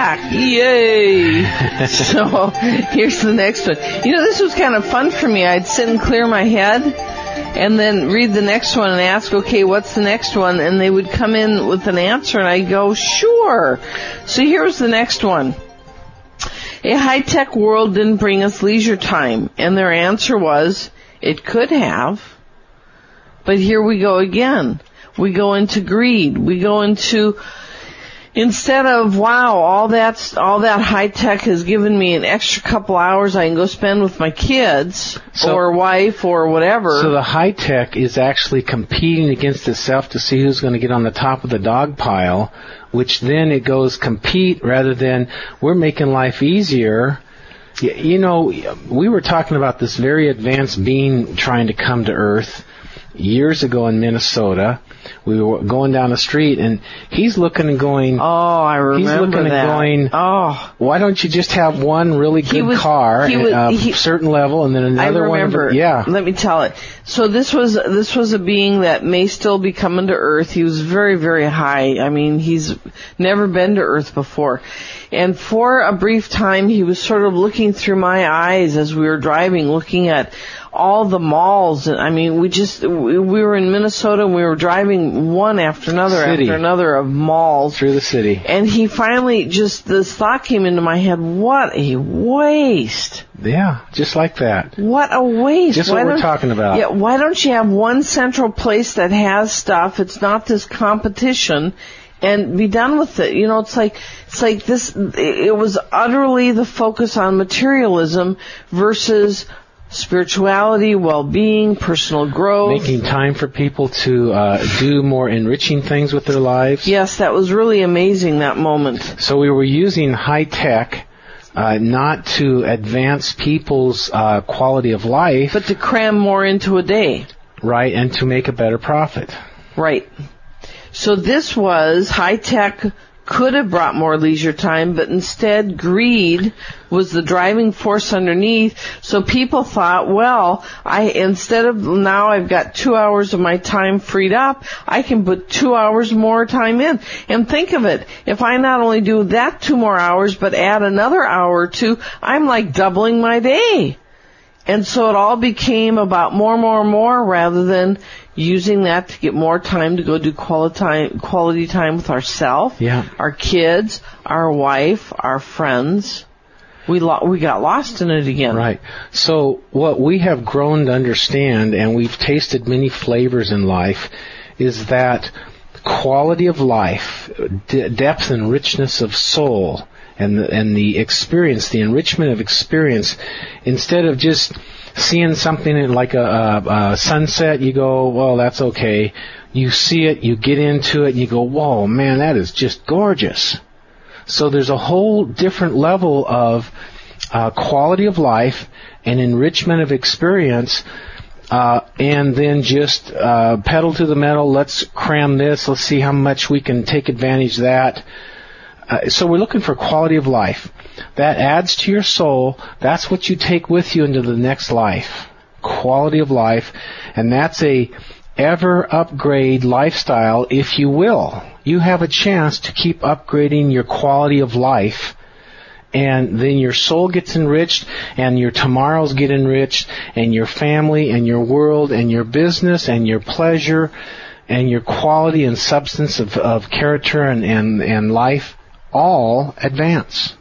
back. Yay! so here's the next one. You know, this was kind of fun for me. I'd sit and clear my head and then read the next one and ask, okay, what's the next one? And they would come in with an answer and I'd go, sure. So here's the next one. A high-tech world didn't bring us leisure time. And their answer was, it could have. But here we go again. We go into greed. We go into instead of wow, all that's all that high tech has given me an extra couple hours I can go spend with my kids So- or wife or whatever. So the high tech is actually competing against itself to see who's going to get on the top of the dog pile, which then it goes compete rather than we're making life easier. You know, we were talking about this very advanced being trying to come to Earth years ago in Minnesota. We were going down the street and he's looking and going, oh, I remember He's looking and going, oh, why don't you just have one really good was- car he at a he- certain level and then another I one? remember. Yeah. Let me tell it. So this was this was a being that may still be coming to Earth. He was very very high. I mean, he's never been to Earth before. And for a brief time, he was sort of looking through my eyes as we were driving, looking at all the malls. And I mean, we just we we were in Minnesota and we were driving one after another City. after another of malls. Through the city. And he finally just this thought came into my head: what a waste! Yeah, just like that. What a waste! Just Why what we're talking about. Yeah, why don't you have one central place that has stuff? It's not this competition, and be done with it. You know, it's like it's like this. It was utterly the focus on materialism versus spirituality, well-being, personal growth. Making time for people to uh, do more enriching things with their lives. Yes, that was really amazing that moment. So we were using high tech uh, not to advance people's uh, quality of life, But to cram more into a day. right, and to make a better profit. Right. So this was high tech could have brought more leisure time, but instead greed was the driving force underneath. So people thought, well, I, instead of now I've got two hours of my time freed up, I can put two hours more time in. And think of it, if I not only do that two more hours, but add another hour or two, I'm like doubling my day. And so it all became about more, more, more rather than using that to get more time to go do quality time, quality time with ourselves, Yeah. our kids, our wife, our friends. We lo- we got lost in it again. Right. So what we have grown to understand, and we've tasted many flavors in life, is that quality of life, d- depth and richness of soul, and the, and the experience, the enrichment of experience, instead of just seeing something in like a, a, a sunset, you go, well, that's okay. You see it, you get into it, and you go, whoa, man, that is just gorgeous. So there's a whole different level of uh, quality of life and enrichment of experience, uh, and then just uh, pedal to the metal. Let's cram this. Let's see how much we can take advantage of that. Uh, so we're looking for quality of life. That adds to your soul. That's what you take with you into the next life. Quality of life, and that's a ever upgrade lifestyle, if you will. You have a chance to keep upgrading your quality of life and then your soul gets enriched and your tomorrows get enriched and your family and your world and your business and your pleasure and your quality and substance of, of character and, and, and life all advance.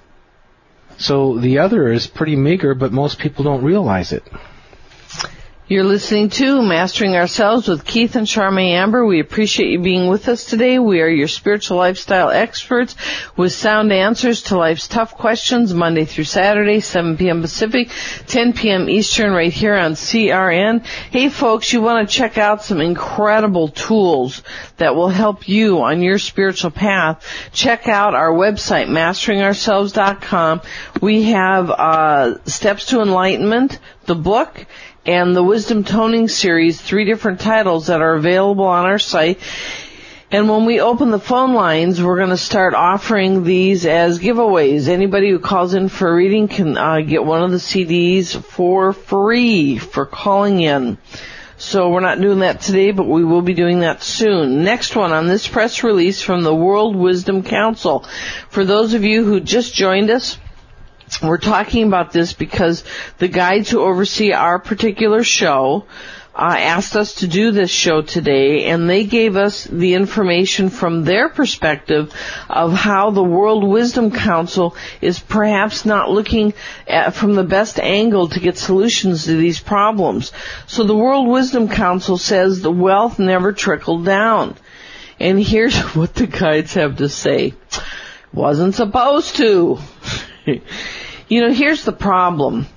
So the other is pretty meager, but most people don't realize it. You're listening to Mastering Ourselves with Keith and Charmaine Amber. We appreciate you being with us today. We are your spiritual lifestyle experts with sound answers to life's tough questions Monday through Saturday, 7 p.m. Pacific, 10 p.m. Eastern right here on CRN. Hey folks, you want to check out some incredible tools that will help you on your spiritual path. Check out our website, masteringourselves.com. We have, uh, Steps to Enlightenment, the book, and the Wisdom Toning series, three different titles that are available on our site. And when we open the phone lines, we're going to start offering these as giveaways. Anybody who calls in for a reading can uh, get one of the CDs for free for calling in. So we're not doing that today, but we will be doing that soon. Next one on this press release from the World Wisdom Council. For those of you who just joined us, we're talking about this because the guides who oversee our particular show uh, asked us to do this show today, and they gave us the information from their perspective of how the World Wisdom Council is perhaps not looking at, from the best angle to get solutions to these problems. So the World Wisdom Council says the wealth never trickled down. And here's what the guides have to say. Wasn't supposed to. you know, here's the problem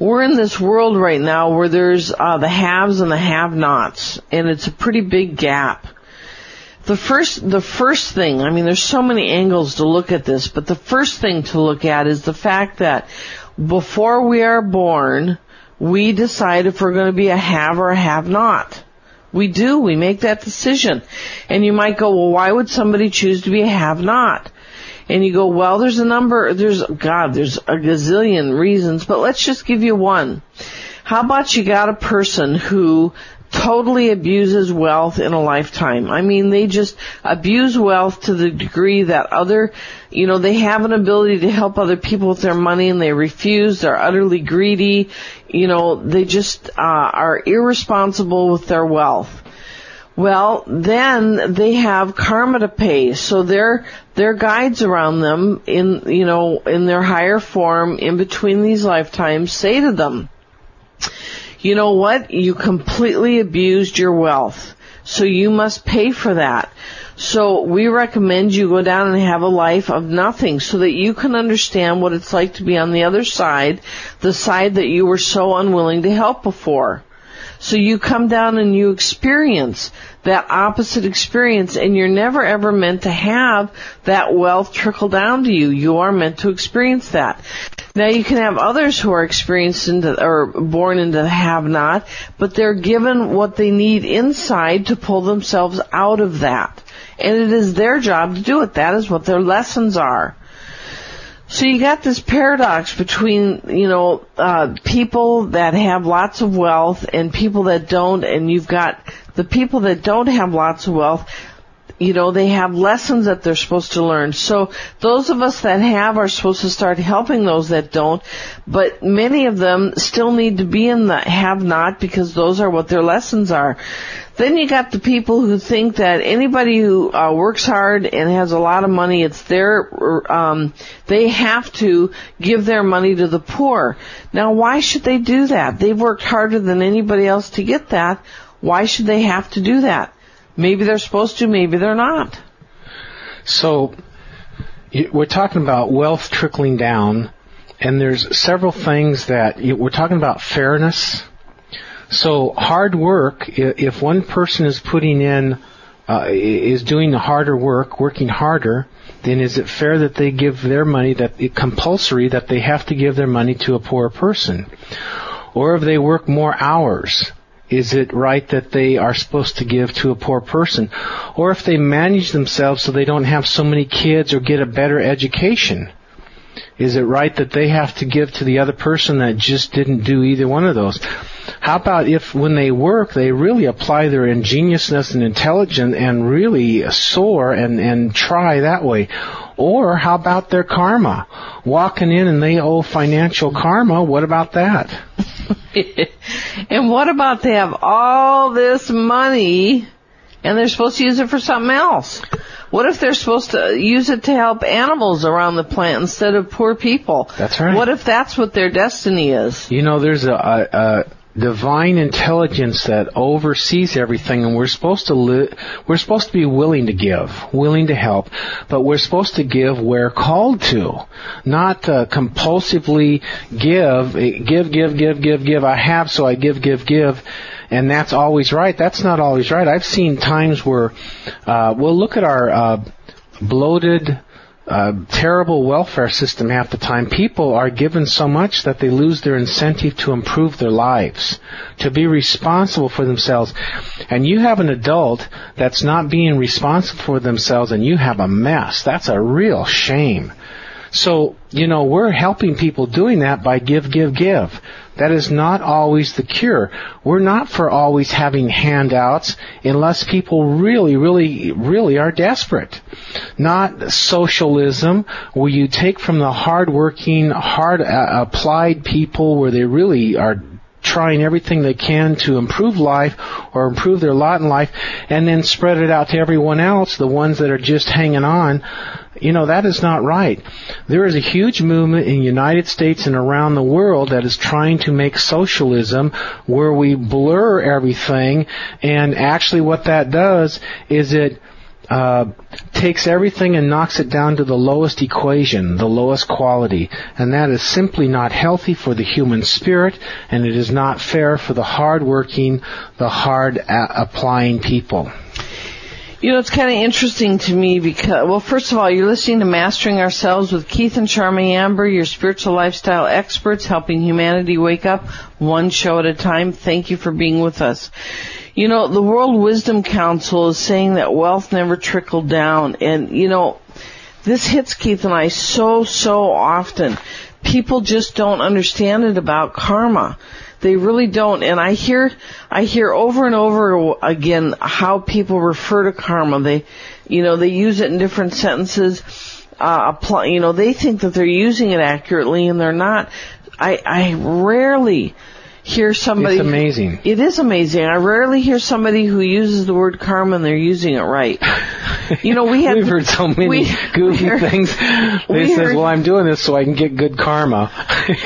we're in this world right now where there's uh, the haves and the have-nots, and it's a pretty big gap. The first, the first thing, I mean, there's so many angles to look at this, but the first thing to look at is the fact that before we are born, we decide if we're going to be a have or a have-not. We do. We make that decision. And you might go, well, why would somebody choose to be a have-not? And you go, well, there's a number, there's, God, there's a gazillion reasons, but let's just give you one. How about you got a person who totally abuses wealth in a lifetime. I mean, they just abuse wealth to the degree that other, you know, they have an ability to help other people with their money and they refuse. They're utterly greedy. You know, they just uh, are irresponsible with their wealth. Well, then they have karma to pay. So their their guides around them in you know in their higher form in between these lifetimes say to them, you know what? You completely abused your wealth. So you must pay for that. So we recommend you go down and have a life of nothing so that you can understand what it's like to be on the other side, the side that you were so unwilling to help before. So you come down and you experience that opposite experience and you're never ever meant to have that wealth trickle down to you. You are meant to experience that. Now you can have others who are experienced into, or born into the have not, but they're given what they need inside to pull themselves out of that. And it is their job to do it. That is what their lessons are. So you got this paradox between, you know, uh, people that have lots of wealth and people that don't, and you've got the people that don't have lots of wealth, you know, they have lessons that they're supposed to learn. So those of us that have are supposed to start helping those that don't, but many of them still need to be in the have not because those are what their lessons are. Then you got the people who think that anybody who uh, works hard and has a lot of money, it's their, um, they have to give their money to the poor. Now, why should they do that? They've worked harder than anybody else to get that. Why should they have to do that? Maybe they're supposed to, maybe they're not. So, we're talking about wealth trickling down, and there's several things that we're talking about fairness so hard work, if one person is putting in, uh, is doing the harder work, working harder, then is it fair that they give their money, that compulsory that they have to give their money to a poor person? Or if they work more hours, is it right that they are supposed to give to a poor person? Or if they manage themselves so they don't have so many kids or get a better education, is it right that they have to give to the other person that just didn't do either one of those? How about if when they work, they really apply their ingeniousness and intelligence and really soar and, and try that way? Or how about their karma? Walking in and they owe financial karma, what about that? and what about they have all this money and they're supposed to use it for something else? What if they're supposed to use it to help animals around the plant instead of poor people? That's right. What if that's what their destiny is? You know, there's a, a, a divine intelligence that oversees everything and we're supposed to li- we're supposed to be willing to give willing to help but we're supposed to give where called to not uh, compulsively give give give give give give i have so i give give give and that's always right that's not always right i've seen times where uh, we'll look at our uh, bloated uh, terrible welfare system half the time. People are given so much that they lose their incentive to improve their lives, to be responsible for themselves. And you have an adult that's not being responsible for themselves and you have a mess. That's a real shame. So, you know, we're helping people doing that by give, give, give. That is not always the cure. We're not for always having handouts unless people really, really, really are desperate. Not socialism where you take from the hardworking, hard uh, applied people where they really are trying everything they can to improve life or improve their lot in life and then spread it out to everyone else, the ones that are just hanging on. You know, that is not right. There is a huge movement in the United States and around the world that is trying to make socialism where we blur everything and actually what that does is it uh, takes everything and knocks it down to the lowest equation, the lowest quality. And that is simply not healthy for the human spirit, and it is not fair for the hard-working, the hard-applying people. You know, it's kind of interesting to me because, well, first of all, you're listening to Mastering Ourselves with Keith and Charmaine Amber, your spiritual lifestyle experts helping humanity wake up one show at a time. Thank you for being with us. You know, the World Wisdom Council is saying that wealth never trickled down. And, you know, this hits Keith and I so, so often. People just don't understand it about karma. They really don't. And I hear, I hear over and over again how people refer to karma. They, you know, they use it in different sentences. Uh, apply, you know, they think that they're using it accurately and they're not. I, I rarely hear somebody. It's amazing. It is amazing. I rarely hear somebody who uses the word karma and they're using it right. You know, we have. We've heard so many we, goofy we heard, things. They says, heard, "Well, I'm doing this so I can get good karma."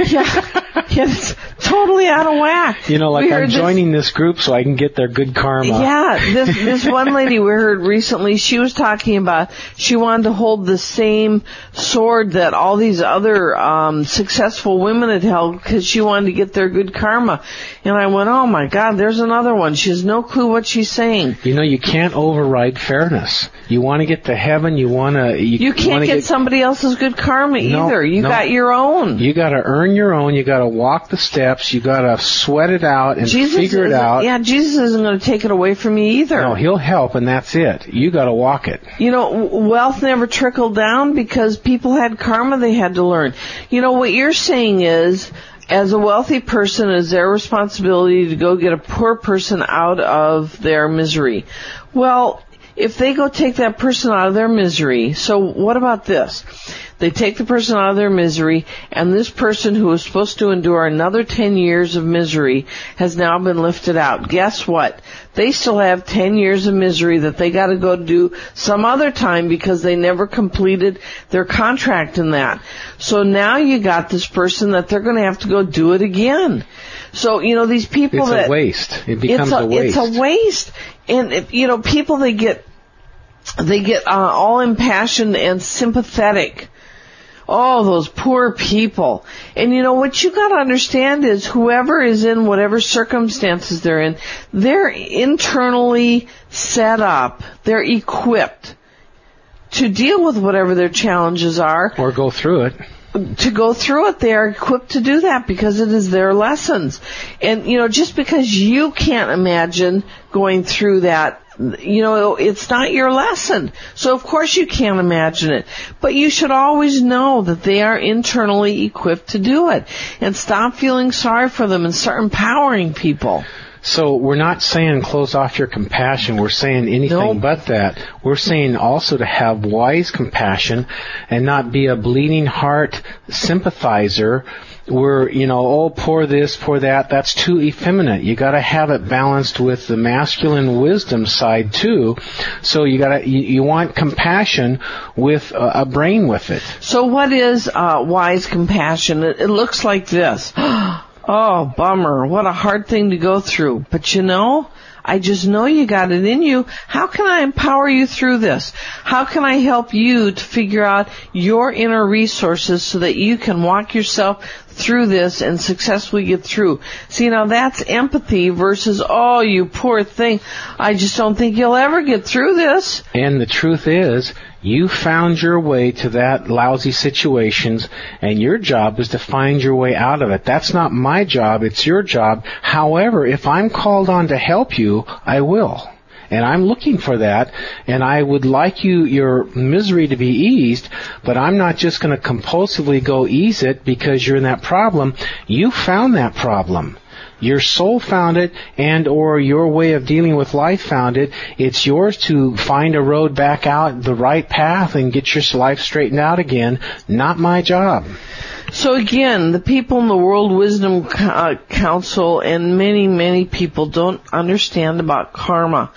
yeah. It's totally out of whack. You know, like I'm joining this, this, group so I can get their good karma. Yeah, this this one lady we heard recently, she was talking about she wanted to hold the same sword that all these other um successful women had held because she wanted to get their good karma. And I went, "Oh my God, there's another one. She has no clue what she's saying." You know, you can't override fairness. You want to get to heaven, you want to you, you can't get, get, somebody else's good karma no, either. You no. got your own. You got to earn your own. You got to walk the steps. You got to sweat it out and Jesus figure it out. Yeah, Jesus isn't going to take it away from you either. No, he'll help, and that's it. You got to walk it. You know, wealth never trickled down because people had karma they had to learn. You know what you're saying is. As a wealthy person, it's their responsibility to go get a poor person out of their misery. Well, if they go take that person out of their misery, so what about this? They take the person out of their misery, and this person who was supposed to endure another 10 years of misery has now been lifted out. Guess what? They still have 10 years of misery that they gotta go do some other time because they never completed their contract in that. So now you got this person that they're gonna have to go do it again. So, you know, these people it's that... It's a waste. It becomes a, a, waste. It's a waste. And, if, you know, people, they get, they get uh, all impassioned and sympathetic Oh, those poor people. And you know, what you gotta understand is whoever is in whatever circumstances they're in, they're internally set up, they're equipped to deal with whatever their challenges are. Or go through it to go through it, they are equipped to do that because it is their lessons. And, you know, just because you can't imagine going through that you know, it's not your lesson. So of course you can't imagine it. But you should always know that they are internally equipped to do it. And stop feeling sorry for them and start empowering people. So we're not saying close off your compassion. We're saying anything nope. but that. We're saying also to have wise compassion and not be a bleeding heart sympathizer we're, you know, oh, pour this, pour that. That's too effeminate. You gotta have it balanced with the masculine wisdom side too. So you gotta, you, you want compassion with a, a, brain with it. So what is, uh, wise compassion? It, it looks like this. oh, bummer. What a hard thing to go through. But you know, I just know you got it in you. How can I empower you through this? How can I help you to figure out your inner resources so that you can walk yourself through this and successfully get through? See, now that's empathy versus, oh, you poor thing. I just don't think you'll ever get through this. And the truth is, you found your way to that lousy situations and your job is to find your way out of it. That's not my job, it's your job. However, if I'm called on to help you, I will. And I'm looking for that, and I would like you, your misery to be eased, but I'm not just going to compulsively go ease it because you're in that problem. You found that problem. Your soul found it and or your way of dealing with life found it. It's yours to find a road back out the right path and get your life straightened out again. Not my job. So again, the people in the World Wisdom uh, Council and many, many people don't understand about karma.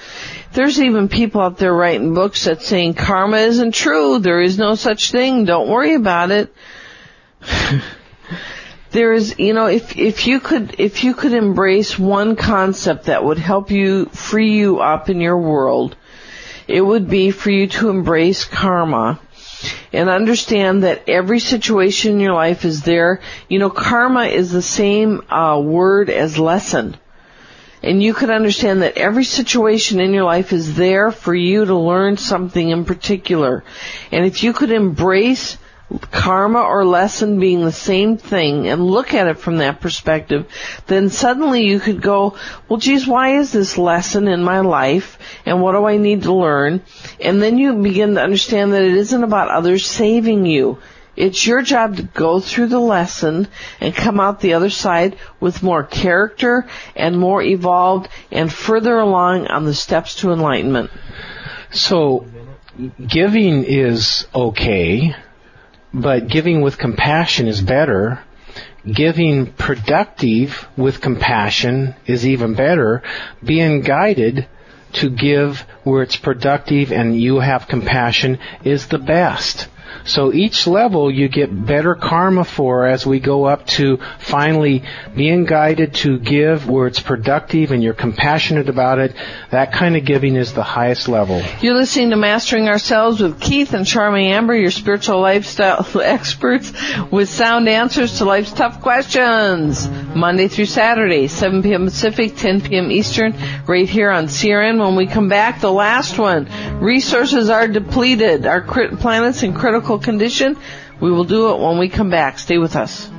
There's even people out there writing books that saying karma isn't true. There is no such thing. Don't worry about it. there is, you know, if, if you could, if you could embrace one concept that would help you free you up in your world, it would be for you to embrace karma and understand that every situation in your life is there. You know, karma is the same uh, word as lesson. And you could understand that every situation in your life is there for you to learn something in particular. And if you could embrace karma or lesson being the same thing and look at it from that perspective, then suddenly you could go, well geez, why is this lesson in my life and what do I need to learn? And then you begin to understand that it isn't about others saving you. It's your job to go through the lesson and come out the other side with more character and more evolved and further along on the steps to enlightenment. So, giving is okay but giving with compassion is better. Giving productive with compassion is even better. Being guided to give where it's productive and you have compassion is the best. So each level you get better karma for as we go up to finally being guided to give where it's productive and you're compassionate about it. That kind of giving is the highest level. You're listening to Mastering Ourselves with Keith and Charmaine Amber, your spiritual lifestyle experts with sound answers to life's tough questions. Monday through Saturday, 7 p.m. Pacific, 10 p.m. Eastern, right here on CRN. When we come back, the last one. Resources are depleted. Our planet's in critical condition. We will do it when we come back. Stay with us.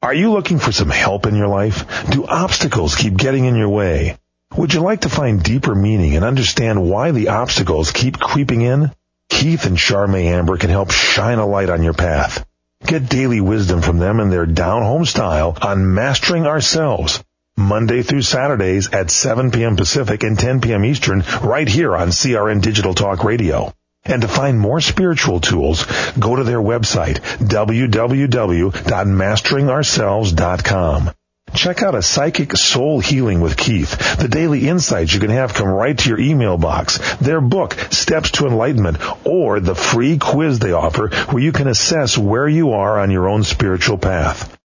Are you looking for some help in your life? Do obstacles keep getting in your way? Would you like to find deeper meaning and understand why the obstacles keep creeping in? Keith and Charmaine Amber can help shine a light on your path. Get daily wisdom from them in their down home style on mastering ourselves. Monday through Saturdays at 7 p.m. Pacific and 10 p.m. Eastern right here on CRN Digital Talk Radio. And to find more spiritual tools, go to their website, www.masteringourselves.com. Check out a psychic soul healing with Keith, the daily insights you can have come right to your email box, their book, Steps to Enlightenment, or the free quiz they offer where you can assess where you are on your own spiritual path.